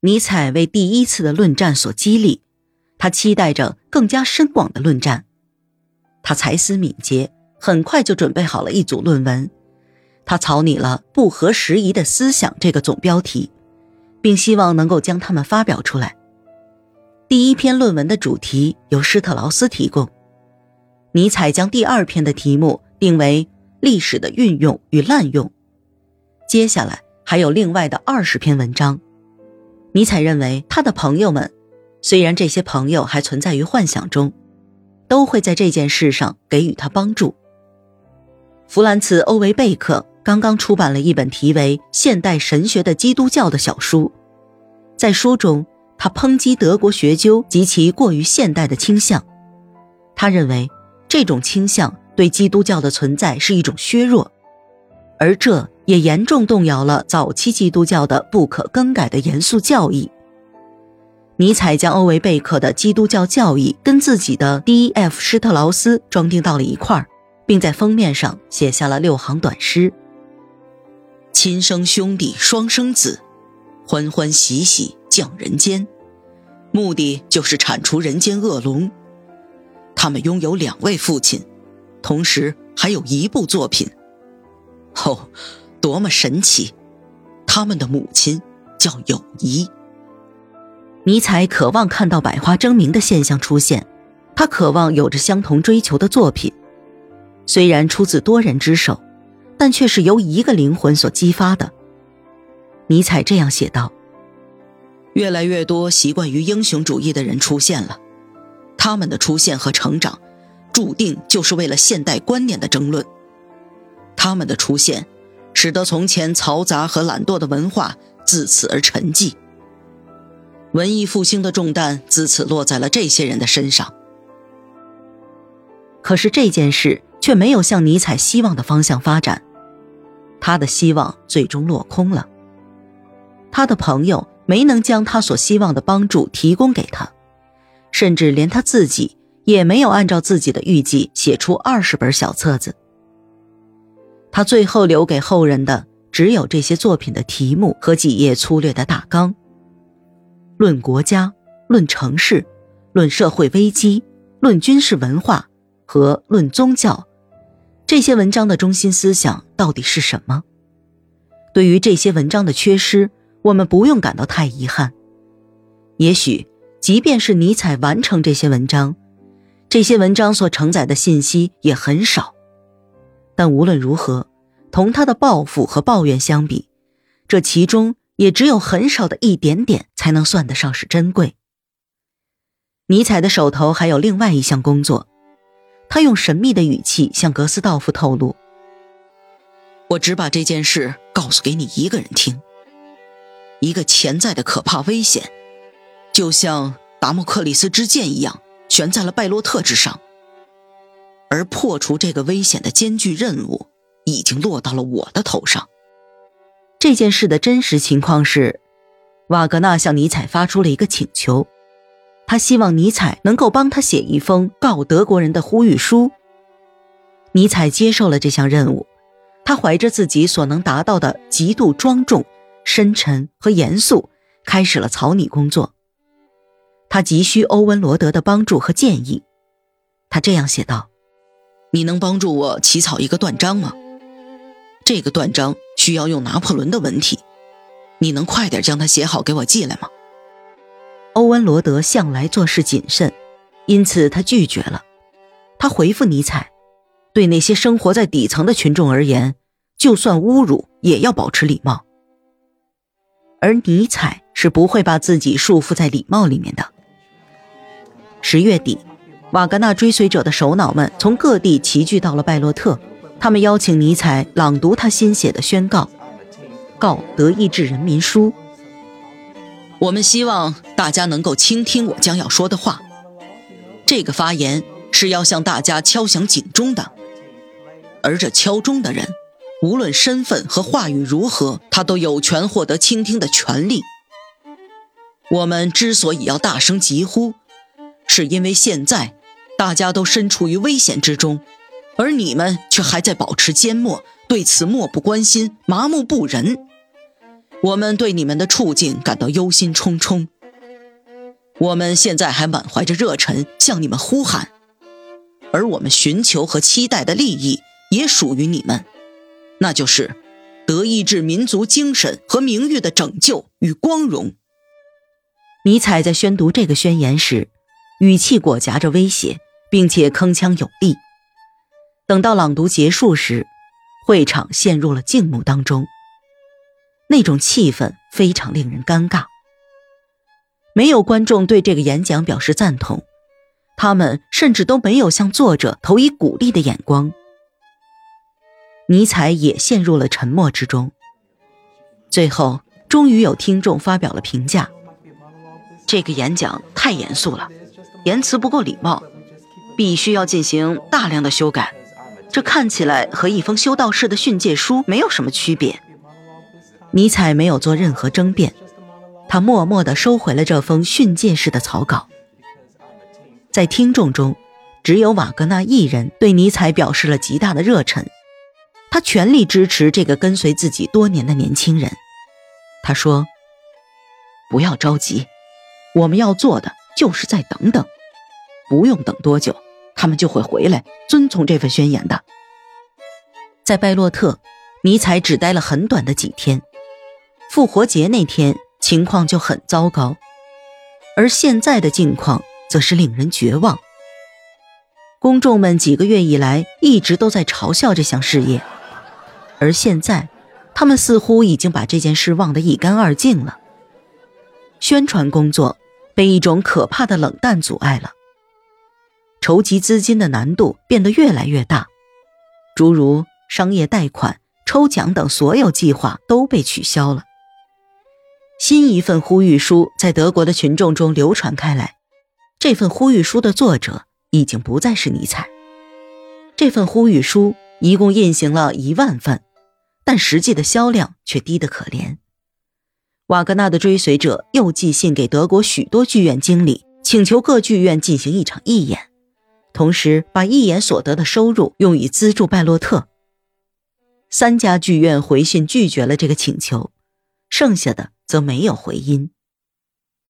尼采为第一次的论战所激励，他期待着更加深广的论战。他才思敏捷，很快就准备好了一组论文。他草拟了“不合时宜的思想”这个总标题，并希望能够将它们发表出来。第一篇论文的主题由施特劳斯提供，尼采将第二篇的题目定为“历史的运用与滥用”。接下来还有另外的二十篇文章。尼采认为，他的朋友们，虽然这些朋友还存在于幻想中，都会在这件事上给予他帮助。弗兰茨·欧维贝克刚刚出版了一本题为《现代神学的基督教》的小书，在书中，他抨击德国学究及其过于现代的倾向。他认为，这种倾向对基督教的存在是一种削弱，而这。也严重动摇了早期基督教的不可更改的严肃教义。尼采将欧维贝克的基督教教义跟自己的 D.F. 施特劳斯装订到了一块儿，并在封面上写下了六行短诗：“亲生兄弟双生子，欢欢喜喜降人间，目的就是铲除人间恶龙。他们拥有两位父亲，同时还有一部作品。哦。”多么神奇！他们的母亲叫友谊。尼采渴望看到百花争鸣的现象出现，他渴望有着相同追求的作品，虽然出自多人之手，但却是由一个灵魂所激发的。尼采这样写道：“越来越多习惯于英雄主义的人出现了，他们的出现和成长，注定就是为了现代观念的争论。他们的出现。”使得从前嘈杂和懒惰的文化自此而沉寂，文艺复兴的重担自此落在了这些人的身上。可是这件事却没有向尼采希望的方向发展，他的希望最终落空了。他的朋友没能将他所希望的帮助提供给他，甚至连他自己也没有按照自己的预计写出二十本小册子。他最后留给后人的只有这些作品的题目和几页粗略的大纲。论国家，论城市，论社会危机，论军事文化和论宗教，这些文章的中心思想到底是什么？对于这些文章的缺失，我们不用感到太遗憾。也许，即便是尼采完成这些文章，这些文章所承载的信息也很少。但无论如何，同他的抱负和抱怨相比，这其中也只有很少的一点点才能算得上是珍贵。尼采的手头还有另外一项工作，他用神秘的语气向格斯道夫透露：“我只把这件事告诉给你一个人听，一个潜在的可怕危险，就像达摩克里斯之剑一样，悬在了拜洛特之上。”而破除这个危险的艰巨任务，已经落到了我的头上。这件事的真实情况是，瓦格纳向尼采发出了一个请求，他希望尼采能够帮他写一封告德国人的呼吁书。尼采接受了这项任务，他怀着自己所能达到的极度庄重、深沉和严肃，开始了草拟工作。他急需欧文罗德的帮助和建议，他这样写道。你能帮助我起草一个断章吗？这个断章需要用拿破仑的文体，你能快点将它写好给我寄来吗？欧文罗德向来做事谨慎，因此他拒绝了。他回复尼采：“对那些生活在底层的群众而言，就算侮辱也要保持礼貌。”而尼采是不会把自己束缚在礼貌里面的。十月底。瓦格纳追随者的首脑们从各地齐聚到了拜洛特，他们邀请尼采朗读他新写的宣告，《告德意志人民书》。我们希望大家能够倾听我将要说的话。这个发言是要向大家敲响警钟的，而这敲钟的人，无论身份和话语如何，他都有权获得倾听的权利。我们之所以要大声疾呼，是因为现在。大家都身处于危险之中，而你们却还在保持缄默，对此漠不关心、麻木不仁。我们对你们的处境感到忧心忡忡。我们现在还满怀着热忱向你们呼喊，而我们寻求和期待的利益也属于你们，那就是德意志民族精神和名誉的拯救与光荣。尼采在宣读这个宣言时，语气裹夹着威胁，并且铿锵有力。等到朗读结束时，会场陷入了静默当中，那种气氛非常令人尴尬。没有观众对这个演讲表示赞同，他们甚至都没有向作者投以鼓励的眼光。尼采也陷入了沉默之中。最后，终于有听众发表了评价：这个演讲太严肃了，言辞不够礼貌，必须要进行大量的修改。这看起来和一封修道士的训诫书没有什么区别。尼采没有做任何争辩。他默默地收回了这封训诫式的草稿。在听众中，只有瓦格纳一人对尼采表示了极大的热忱，他全力支持这个跟随自己多年的年轻人。他说：“不要着急，我们要做的就是再等等，不用等多久，他们就会回来遵从这份宣言的。”在拜洛特，尼采只待了很短的几天。复活节那天。情况就很糟糕，而现在的境况则是令人绝望。公众们几个月以来一直都在嘲笑这项事业，而现在，他们似乎已经把这件事忘得一干二净了。宣传工作被一种可怕的冷淡阻碍了，筹集资金的难度变得越来越大，诸如商业贷款、抽奖等所有计划都被取消了。新一份呼吁书在德国的群众中流传开来。这份呼吁书的作者已经不再是尼采。这份呼吁书一共印行了一万份，但实际的销量却低得可怜。瓦格纳的追随者又寄信给德国许多剧院经理，请求各剧院进行一场义演，同时把一言所得的收入用以资助拜洛特。三家剧院回信拒绝了这个请求，剩下的。则没有回音。